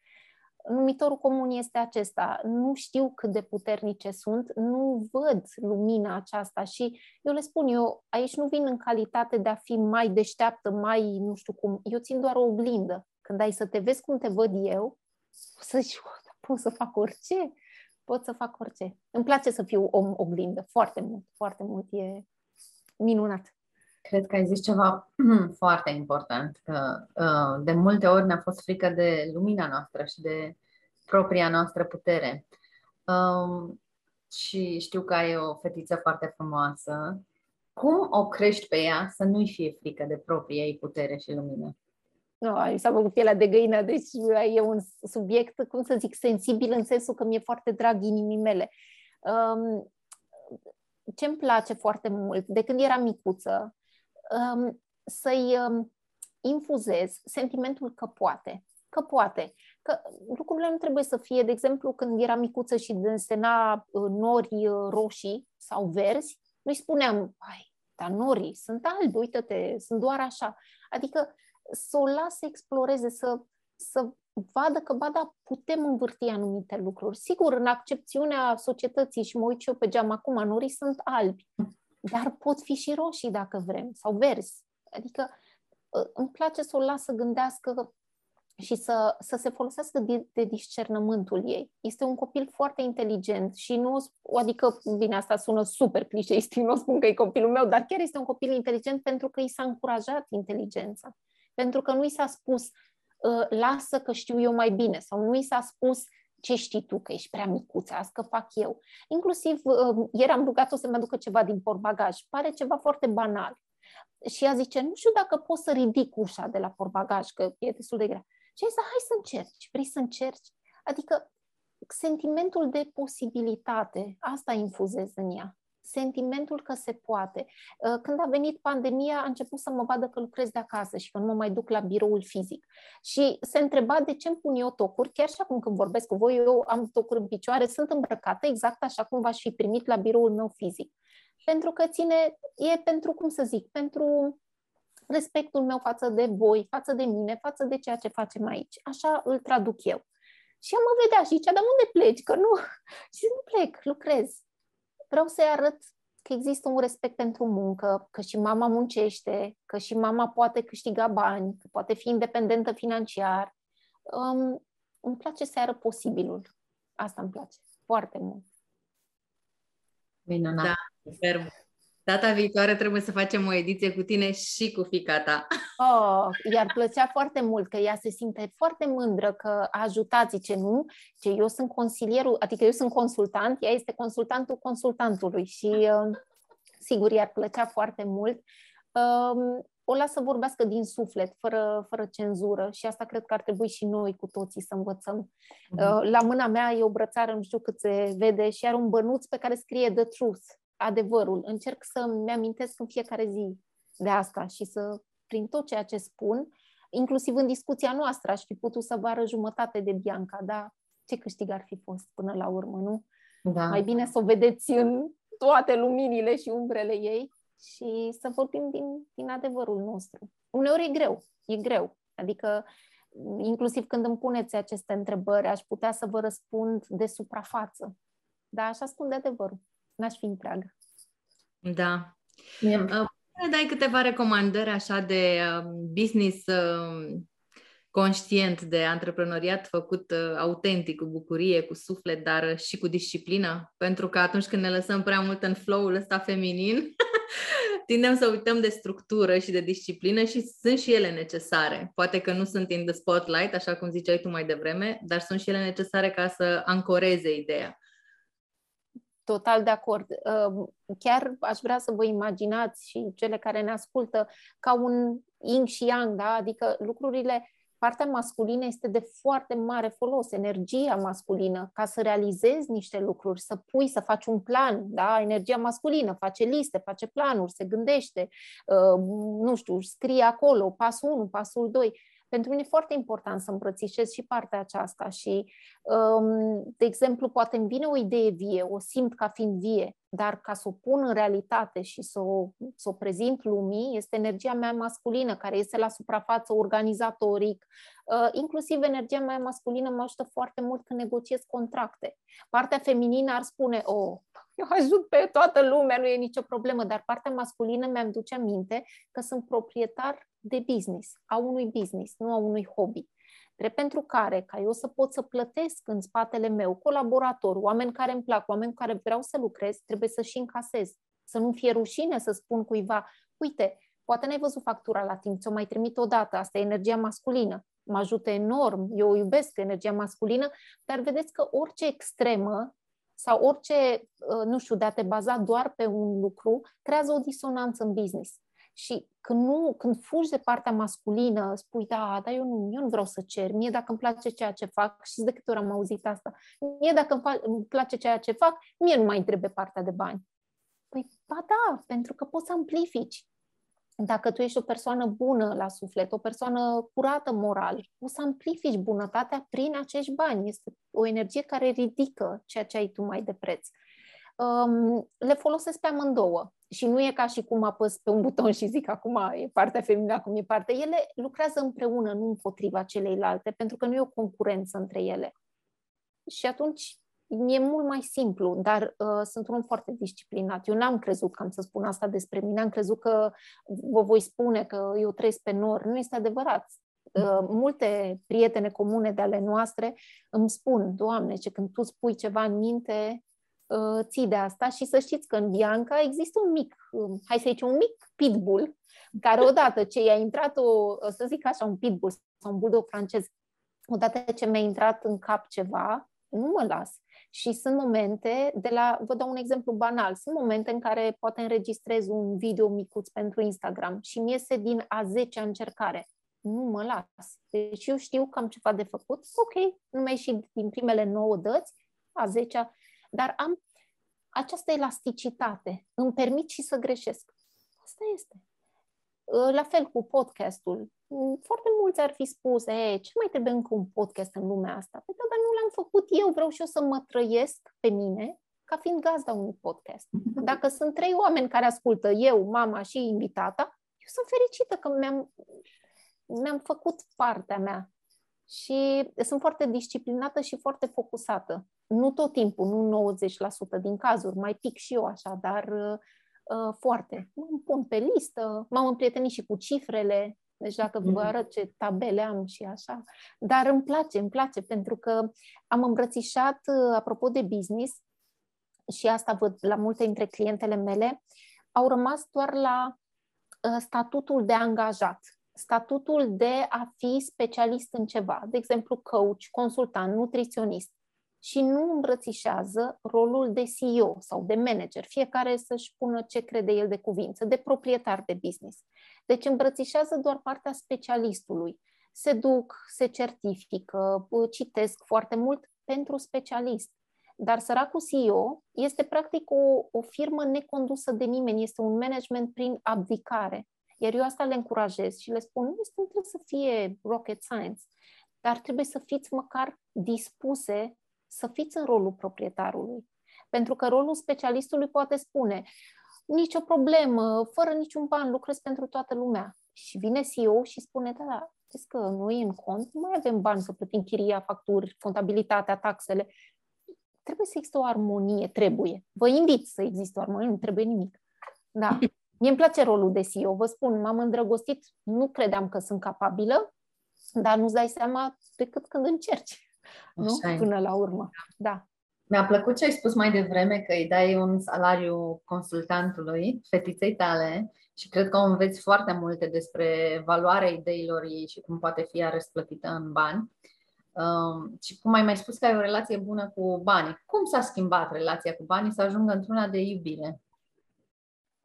numitorul comun este acesta. Nu știu cât de puternice sunt, nu văd lumina aceasta și eu le spun, eu aici nu vin în calitate de a fi mai deșteaptă, mai nu știu cum, eu țin doar o oglindă. Când ai să te vezi cum te văd eu, să zici, pot să fac orice, pot să fac orice. Îmi place să fiu om oglindă, foarte mult, foarte mult, e minunat. Cred că ai zis ceva foarte important, că uh, de multe ori ne-a fost frică de lumina noastră și de propria noastră putere. Um, și știu că ai o fetiță foarte frumoasă. Cum o crești pe ea să nu-i fie frică de propria ei putere și lumină? Nu, no, s-a făcut pielea de găină, deci e un subiect, cum să zic, sensibil în sensul că mi-e foarte drag inimii mele. Um, ce îmi place foarte mult, de când eram micuță, um, să-i um, infuzez sentimentul că poate. Că poate. Că lucrurile nu trebuie să fie, de exemplu, când eram micuță și desena uh, nori uh, roșii sau verzi, nu-i spuneam, hai, dar norii sunt albi, uită-te, sunt doar așa. Adică să o las să exploreze, să, să vadă că, ba da, putem învârti anumite lucruri. Sigur, în accepțiunea societății, și mă uit și eu pe geam acum, norii sunt albi dar pot fi și roșii dacă vrem, sau verzi. Adică ă, îmi place să o las să gândească și să, să se folosească de, de discernământul ei. Este un copil foarte inteligent și nu, adică, bine, asta sună super clișeistic, nu spun că e copilul meu, dar chiar este un copil inteligent pentru că i s-a încurajat inteligența. Pentru că nu i s-a spus, ă, lasă că știu eu mai bine, sau nu i s-a spus, ce știi tu, că ești prea micuță, asta că fac eu. Inclusiv uh, ieri am rugat-o să-mi aducă ceva din portbagaj. Pare ceva foarte banal. Și ea zice, nu știu dacă pot să ridic ușa de la portbagaj, că e destul de grea. Și zis, hai să încerci, vrei să încerci? Adică sentimentul de posibilitate, asta infuzez în ea sentimentul că se poate. Uh, când a venit pandemia, a început să mă vadă că lucrez de acasă și că nu mă mai duc la biroul fizic. Și se întreba de ce îmi pun eu tocuri, chiar și acum când vorbesc cu voi, eu am tocuri în picioare, sunt îmbrăcată exact așa cum v-aș fi primit la biroul meu fizic. Pentru că ține, e pentru, cum să zic, pentru respectul meu față de voi, față de mine, față de ceea ce facem aici. Așa îl traduc eu. Și ea mă vedea și zicea, dar unde pleci? Că nu. Și nu plec, lucrez vreau să-i arăt că există un respect pentru muncă, că și mama muncește, că și mama poate câștiga bani, că poate fi independentă financiar. Um, îmi place să arăt posibilul. Asta îmi place foarte mult. Minunat. Da, superb. Data viitoare trebuie să facem o ediție cu tine și cu fica ta. Oh, i-ar plăcea foarte mult, că ea se simte foarte mândră că a ajutat, zice nu, ce eu sunt consilierul, adică eu sunt consultant, ea este consultantul consultantului și uh, sigur i-ar plăcea foarte mult. Uh, o las să vorbească din suflet, fără, fără cenzură și asta cred că ar trebui și noi cu toții să învățăm. Uh, la mâna mea e o brățară, nu știu cât se vede, și are un bănuț pe care scrie The Truth, adevărul. Încerc să-mi amintesc în fiecare zi de asta și să, prin tot ceea ce spun, inclusiv în discuția noastră, aș fi putut să vă arăt jumătate de Bianca, dar ce câștig ar fi fost până la urmă, nu? Da. Mai bine să o vedeți în toate luminile și umbrele ei și să vorbim din, din adevărul nostru. Uneori e greu, e greu. Adică, inclusiv când îmi puneți aceste întrebări, aș putea să vă răspund de suprafață. Dar așa spun de adevărul n-aș fi întreagă. Da. Yeah. Uh, dai câteva recomandări așa de uh, business uh, conștient, de antreprenoriat făcut uh, autentic, cu bucurie, cu suflet, dar și cu disciplină? Pentru că atunci când ne lăsăm prea mult în flow-ul ăsta feminin, tindem să uităm de structură și de disciplină și sunt și ele necesare. Poate că nu sunt in the spotlight, așa cum ziceai tu mai devreme, dar sunt și ele necesare ca să ancoreze ideea. Total de acord. Uh, chiar aș vrea să vă imaginați și cele care ne ascultă ca un yin și yang, da? adică lucrurile, partea masculină este de foarte mare folos, energia masculină, ca să realizezi niște lucruri, să pui, să faci un plan, da? energia masculină face liste, face planuri, se gândește, uh, nu știu, scrie acolo, pasul 1, pasul 2 pentru mine e foarte important să îmbrățișez și partea aceasta și, um, de exemplu, poate îmi vine o idee vie, o simt ca fiind vie, dar ca să o pun în realitate și să o, să o prezint lumii, este energia mea masculină care este la suprafață organizatoric. Uh, inclusiv energia mea masculină mă ajută foarte mult când negociez contracte. Partea feminină ar spune, oh, eu ajut pe toată lumea, nu e nicio problemă, dar partea masculină mi-am duce aminte că sunt proprietar de business, a unui business, nu a unui hobby. Drept pentru care, ca eu să pot să plătesc în spatele meu colaboratori, oameni care îmi plac, oameni care vreau să lucrez, trebuie să și încasez. Să nu fie rușine să spun cuiva, uite, poate n-ai văzut factura la timp, ți-o mai trimit o dată, asta e energia masculină. Mă ajută enorm, eu iubesc energia masculină, dar vedeți că orice extremă sau orice, uh, nu știu, de a te baza doar pe un lucru, creează o disonanță în business. Și când, nu, când fugi de partea masculină, spui, da, dar eu nu, eu nu vreau să cer, mie dacă îmi place ceea ce fac, și de câte ori am auzit asta, mie dacă îmi, fa- îmi place ceea ce fac, mie nu mai întrebe partea de bani. Păi, ba da, pentru că poți să amplifici. Dacă tu ești o persoană bună la suflet, o persoană curată moral, o să amplifici bunătatea prin acești bani. Este o energie care ridică ceea ce ai tu mai de preț. Um, le folosesc pe amândouă și nu e ca și cum apăs pe un buton și zic acum e partea feminină, acum e partea. Ele lucrează împreună, nu împotriva celeilalte, pentru că nu e o concurență între ele. Și atunci e mult mai simplu, dar uh, sunt un om foarte disciplinat. Eu n-am crezut că am să spun asta despre mine, am crezut că vă voi spune că eu trăiesc pe nor. Nu este adevărat. Uh, multe prietene comune de ale noastre îmi spun, Doamne, ce când tu spui ceva în minte, uh, ții de asta și să știți că în Bianca există un mic, uh, hai să zicem, un mic pitbull, care odată ce i-a intrat o, să zic așa, un pitbull sau un bulldog francez, odată ce mi-a intrat în cap ceva, nu mă las. Și sunt momente, de la, vă dau un exemplu banal, sunt momente în care poate înregistrez un video micuț pentru Instagram și mi iese din a 10 încercare. Nu mă las. Deci eu știu că am ceva de făcut, ok, nu mi-a ieșit din primele 9 dăți, a 10 dar am această elasticitate. Îmi permit și să greșesc. Asta este. La fel cu podcastul. Foarte mulți ar fi spus, e, ce mai trebuie încă un podcast în lumea asta? Păi, da, dar nu l-am făcut eu, vreau și eu să mă trăiesc pe mine ca fiind gazda unui podcast. Dacă sunt trei oameni care ascultă, eu, mama și invitata, eu sunt fericită că mi-am, mi-am făcut partea mea și sunt foarte disciplinată și foarte focusată. Nu tot timpul, nu 90% din cazuri, mai pic și eu așa, dar uh, foarte. Mă pun pe listă, m-am împrietenit și cu cifrele, deci dacă vă mm. arăt ce tabele am și așa, dar îmi place, îmi place pentru că am îmbrățișat, uh, apropo de business, și asta văd la multe dintre clientele mele, au rămas doar la uh, statutul de angajat statutul de a fi specialist în ceva, de exemplu coach, consultant, nutriționist, și nu îmbrățișează rolul de CEO sau de manager, fiecare să-și pună ce crede el de cuvință, de proprietar de business. Deci îmbrățișează doar partea specialistului. Se duc, se certifică, citesc foarte mult pentru specialist. Dar săracul CEO este practic o, o firmă necondusă de nimeni, este un management prin abdicare. Iar eu asta le încurajez și le spun, nu trebuie să fie rocket science, dar trebuie să fiți măcar dispuse să fiți în rolul proprietarului. Pentru că rolul specialistului poate spune, nicio problemă, fără niciun ban, lucrez pentru toată lumea. Și vine CEO și spune, da, da, știți că noi în cont nu mai avem bani să plătim chiria, facturi, contabilitatea, taxele. Trebuie să existe o armonie, trebuie. Vă invit să existe o armonie, nu trebuie nimic. Da. Mie îmi place rolul de CEO, vă spun, m-am îndrăgostit, nu credeam că sunt capabilă, dar nu-ți dai seama decât când încerci, nu? Până la urmă, da. Mi-a plăcut ce ai spus mai devreme, că îi dai un salariu consultantului, fetiței tale, și cred că o înveți foarte multe despre valoarea ideilor ei și cum poate fi ea răsplătită în bani. Um, și cum ai mai spus că ai o relație bună cu banii. Cum s-a schimbat relația cu banii să ajungă într-una de iubire?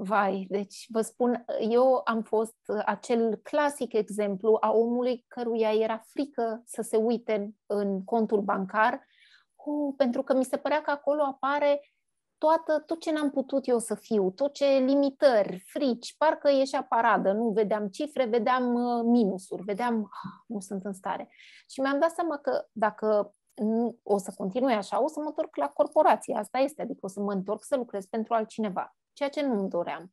Vai, deci vă spun, eu am fost acel clasic exemplu a omului căruia era frică să se uite în, în contul bancar, uh, pentru că mi se părea că acolo apare toată, tot ce n-am putut eu să fiu, tot ce limitări, frici, parcă ieșea paradă, nu? Vedeam cifre, vedeam uh, minusuri, vedeam, ah, nu sunt în stare. Și mi-am dat seama că dacă nu, o să continui așa, o să mă întorc la corporație, asta este, adică o să mă întorc să lucrez pentru altcineva, ceea ce nu-mi doream.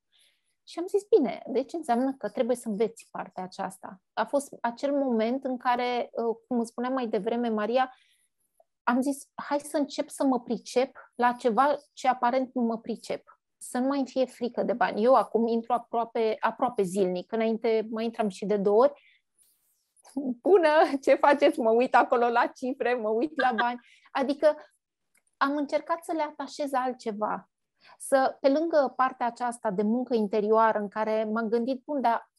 Și am zis, bine, deci înseamnă că trebuie să înveți partea aceasta. A fost acel moment în care, uh, cum spuneam mai devreme, Maria, am zis, hai să încep să mă pricep la ceva ce aparent nu mă pricep. Să nu mai fie frică de bani. Eu acum intru aproape, aproape zilnic. Înainte mai intram și de două ori. Bună, ce faceți? Mă uit acolo la cifre, mă uit la bani. Adică am încercat să le atașez altceva. Să, pe lângă partea aceasta de muncă interioară în care m-am gândit, bun, dar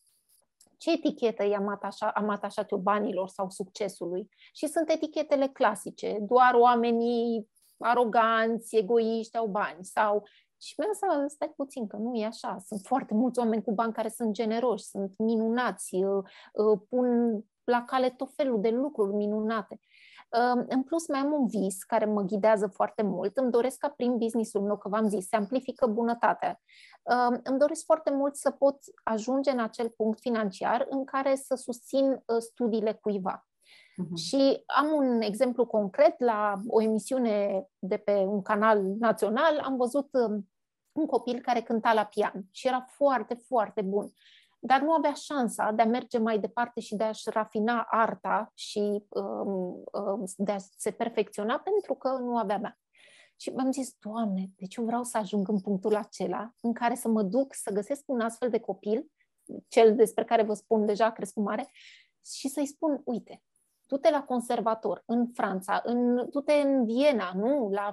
ce etichetă i-am atașat, am atașat eu banilor sau succesului? Și sunt etichetele clasice, doar oamenii aroganți, egoiști au bani sau și mi-am să stai puțin, că nu e așa. Sunt foarte mulți oameni cu bani care sunt generoși, sunt minunați, uh, uh, pun la cale tot felul de lucruri minunate. În plus, mai am un vis care mă ghidează foarte mult. Îmi doresc ca prin businessul meu, că v-am zis, se amplifică bunătatea. Îmi doresc foarte mult să pot ajunge în acel punct financiar în care să susțin uh, studiile cuiva. Uh-huh. Și am un exemplu concret la o emisiune de pe un canal național. Am văzut um, un copil care cânta la pian și era foarte, foarte bun dar nu avea șansa de a merge mai departe și de a-și rafina arta și um, um, de a se perfecționa pentru că nu avea bani. Și mi-am zis, Doamne, deci eu vreau să ajung în punctul acela în care să mă duc să găsesc un astfel de copil, cel despre care vă spun deja a crescut mare, și să-i spun, uite, du-te la conservator în Franța, în, du-te în Viena, nu? La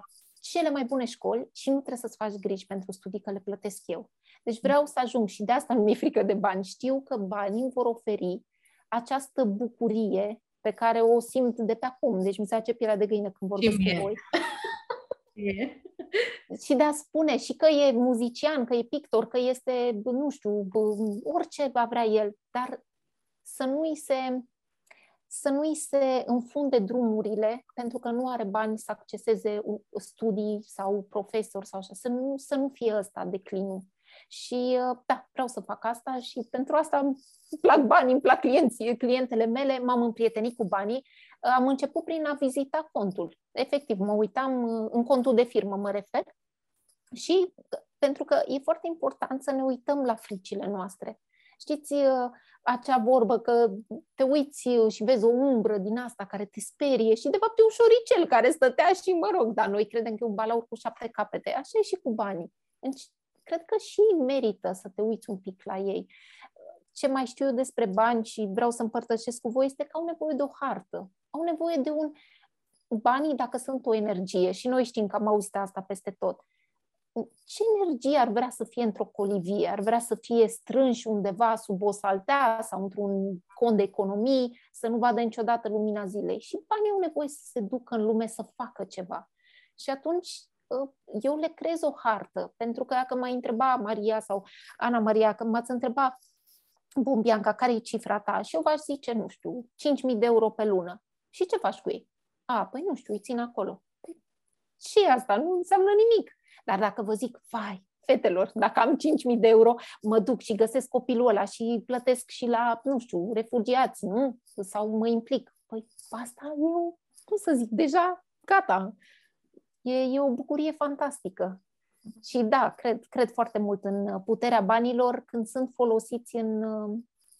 cele mai bune școli și nu trebuie să-ți faci griji pentru studii că le plătesc eu. Deci vreau să ajung și de asta nu mi-e frică de bani. Știu că banii îmi vor oferi această bucurie pe care o simt de pe acum. Deci mi se face pielea de găină când vorbesc cu voi. E. și de a spune și că e muzician, că e pictor, că este, nu știu, orice va vrea el, dar să nu-i se să nu-i se înfunde drumurile pentru că nu are bani să acceseze studii sau profesori sau așa, să nu, să nu fie ăsta declinul. Și uh, da, vreau să fac asta și pentru asta îmi plac banii, îmi plac clienții, clientele mele, m-am împrietenit cu banii. Uh, am început prin a vizita contul. Efectiv, mă uitam uh, în contul de firmă, mă refer, și pentru că e foarte important să ne uităm la fricile noastre. Știți acea vorbă că te uiți și vezi o umbră din asta care te sperie și de fapt e un șoricel care stătea și mă rog, dar noi credem că e un balaur cu șapte capete. Așa e și cu banii. Deci cred că și merită să te uiți un pic la ei. Ce mai știu eu despre bani și vreau să împărtășesc cu voi este că au nevoie de o hartă, au nevoie de un... Banii, dacă sunt o energie, și noi știm că am auzit asta peste tot, ce energie ar vrea să fie într-o colivie? Ar vrea să fie strânși undeva sub o saltea sau într-un cont de economii, să nu vadă niciodată lumina zilei. Și banii au nevoie să se ducă în lume să facă ceva. Și atunci Ă, eu le creez o hartă, pentru că dacă m-a întreba Maria sau Ana Maria, că m-ați întrebat, bun, Bianca, care e cifra ta? Și eu v-aș zice, nu știu, 5.000 de euro pe lună. Și ce faci cu ei? A, păi nu știu, îi țin acolo. Și asta nu înseamnă nimic. Dar dacă vă zic, vai, fetelor, dacă am 5.000 de euro, mă duc și găsesc copilul ăla și plătesc și la, nu știu, refugiați, nu? Sau mă implic. Păi asta eu, cum să zic, deja gata, e, e o bucurie fantastică. Și da, cred, cred foarte mult în puterea banilor când sunt folosiți în,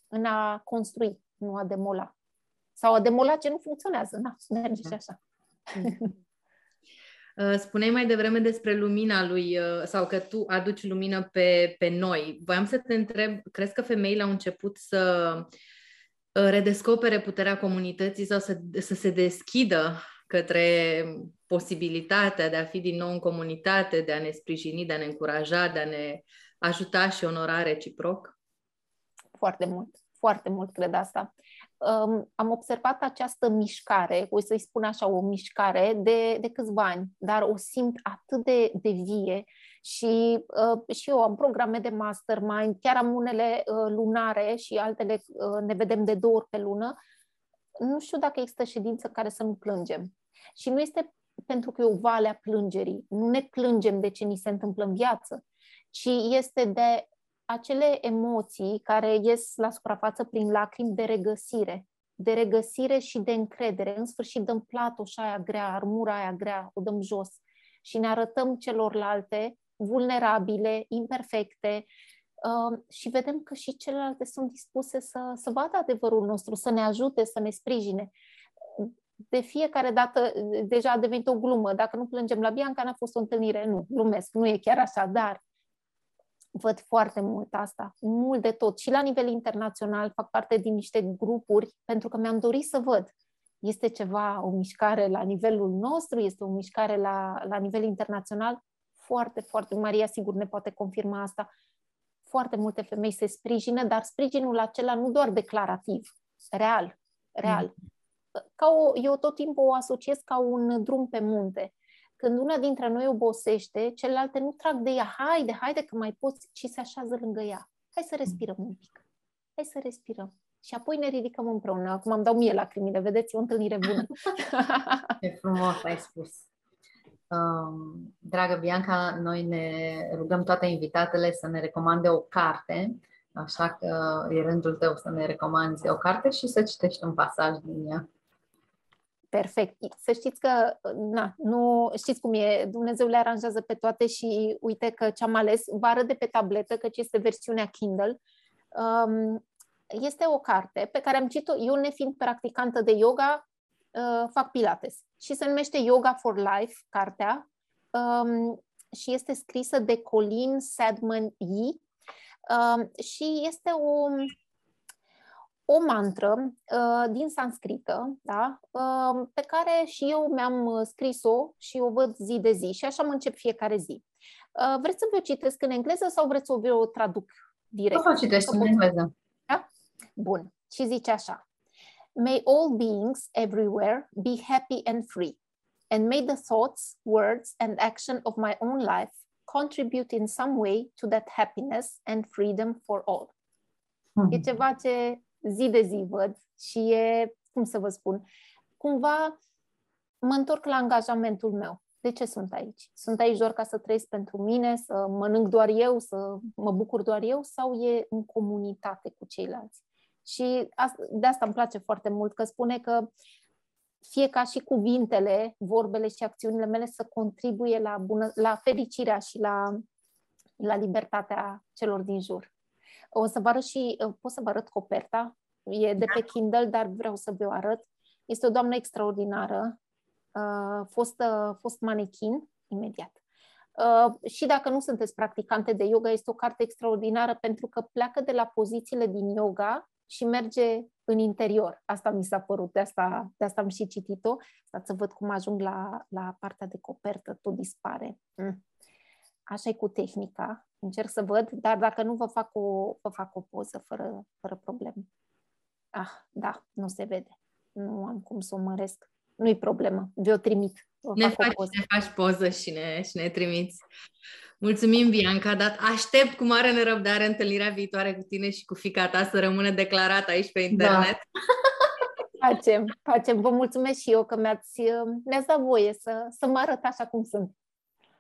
în a construi, nu a demola. Sau a demola ce nu funcționează. Na, merge și așa. Uh, spuneai mai devreme despre lumina lui, uh, sau că tu aduci lumină pe, pe noi. Voiam să te întreb, crezi că femeile au început să uh, redescopere puterea comunității sau să, să se deschidă către posibilitatea de a fi din nou în comunitate, de a ne sprijini, de a ne încuraja, de a ne ajuta și onora reciproc? Foarte mult, foarte mult cred asta. Um, am observat această mișcare, o să-i spun așa, o mișcare de, de câțiva ani, dar o simt atât de, de vie și, uh, și eu am programe de mastermind, chiar am unele uh, lunare și altele uh, ne vedem de două ori pe lună. Nu știu dacă există ședință care să nu plângem. Și nu este pentru că e o vale a plângerii. Nu ne plângem de ce ni se întâmplă în viață, ci este de acele emoții care ies la suprafață prin lacrimi de regăsire, de regăsire și de încredere. În sfârșit dăm platoșa aia grea, armura aia grea, o dăm jos și ne arătăm celorlalte vulnerabile, imperfecte uh, și vedem că și celelalte sunt dispuse să, să vadă adevărul nostru, să ne ajute, să ne sprijine. De fiecare dată, deja a devenit o glumă, dacă nu plângem la Bianca, n-a fost o întâlnire. Nu, glumesc, nu e chiar așa, dar văd foarte mult asta, mult de tot. Și la nivel internațional fac parte din niște grupuri pentru că mi-am dorit să văd. Este ceva, o mișcare la nivelul nostru, este o mișcare la, la nivel internațional. Foarte, foarte, Maria sigur ne poate confirma asta. Foarte multe femei se sprijină, dar sprijinul acela nu doar declarativ, real, real. Mm. Ca o, eu tot timpul o asociez ca un drum pe munte când una dintre noi obosește, celelalte nu trag de ea, haide, haide că mai poți, ci se așează lângă ea. Hai să respirăm un pic. Hai să respirăm. Și apoi ne ridicăm împreună. Acum am dau mie lacrimile, vedeți? E o întâlnire bună. e frumos ai spus. Um, dragă Bianca, noi ne rugăm toate invitatele să ne recomande o carte, așa că e rândul tău să ne recomanzi o carte și să citești un pasaj din ea. Perfect. Să știți că, na, nu știți cum e, Dumnezeu le aranjează pe toate și uite că ce-am ales, vă arăt de pe tabletă, căci este versiunea Kindle. Um, este o carte pe care am citit-o, eu nefiind practicantă de yoga, uh, fac pilates și se numește Yoga for Life, cartea, um, și este scrisă de Colin Sadman Yee um, și este o o mantră uh, din sanscrită, da? uh, pe care și eu mi-am uh, scris-o și o văd zi de zi și așa mă încep fiecare zi. Uh, vreți să vă citesc în engleză sau vreți să o traduc direct? O citesc în engleză. Da? Bun. Și zice așa. May all beings everywhere be happy and free, and may the thoughts, words, and action of my own life contribute in some way to that happiness and freedom for all. Mm-hmm. E ceva ce zi de zi văd și e, cum să vă spun, cumva mă întorc la angajamentul meu. De ce sunt aici? Sunt aici doar ca să trăiesc pentru mine, să mănânc doar eu, să mă bucur doar eu sau e în comunitate cu ceilalți? Și de asta îmi place foarte mult, că spune că fie ca și cuvintele, vorbele și acțiunile mele să contribuie la, bună, la fericirea și la, la libertatea celor din jur. O să vă arăt și, uh, pot să vă arăt coperta, e de pe da. Kindle, dar vreau să vă arăt. Este o doamnă extraordinară, uh, fost, uh, fost manechin, imediat. Uh, și dacă nu sunteți practicante de yoga, este o carte extraordinară pentru că pleacă de la pozițiile din yoga și merge în interior. Asta mi s-a părut, de asta, de asta am și citit-o. Stați să văd cum ajung la, la partea de copertă, tot dispare. Mm. Așa e cu tehnica încerc să văd, dar dacă nu vă fac o, vă fac o poză fără, fără probleme. Ah, da, nu se vede. Nu am cum să o măresc. Nu-i problemă, vi-o trimit. ne, faci, poză. ne faci poză și ne, și ne trimiți. Mulțumim, Bianca, dar aștept cu mare nerăbdare întâlnirea viitoare cu tine și cu fica ta să rămână declarat aici pe internet. Da. Facem, facem. Vă mulțumesc și eu că mi-ați, mi-ați dat voie să, să mă arăt așa cum sunt.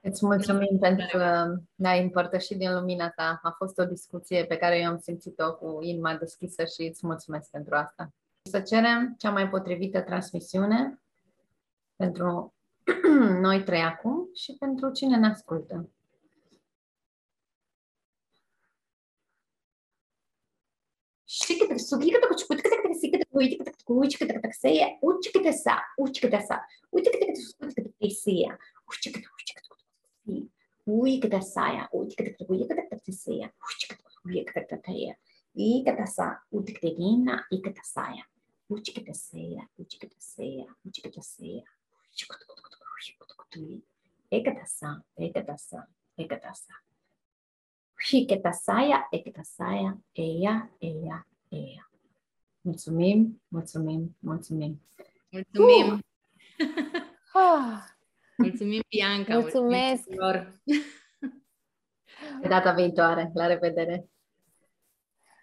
Îți mulțumim pentru că ne-ai împărtășit din lumina ta. A fost o discuție pe care eu am simțit-o cu inima deschisă și îți mulțumesc pentru asta. Să cerem cea mai potrivită transmisiune pentru noi trei acum și pentru cine ne ascultă. ういください。おいてください。おいてください。おいてください。いい方さ、うてくてげんな、いい方さや。うちけたせや、うちけたせや、うちけたせや。しことことことことことことい。えかたさん、えかたさん、えかたさん。ひけたさや、えけたさや、えや、えや、えや。Mulțumim, mulțumim, mulțumim. Mulțumim. Uh. Ah, Mulțumim, Bianca! Mulțumesc! Mulțumim tuturor. Pe data viitoare. La revedere!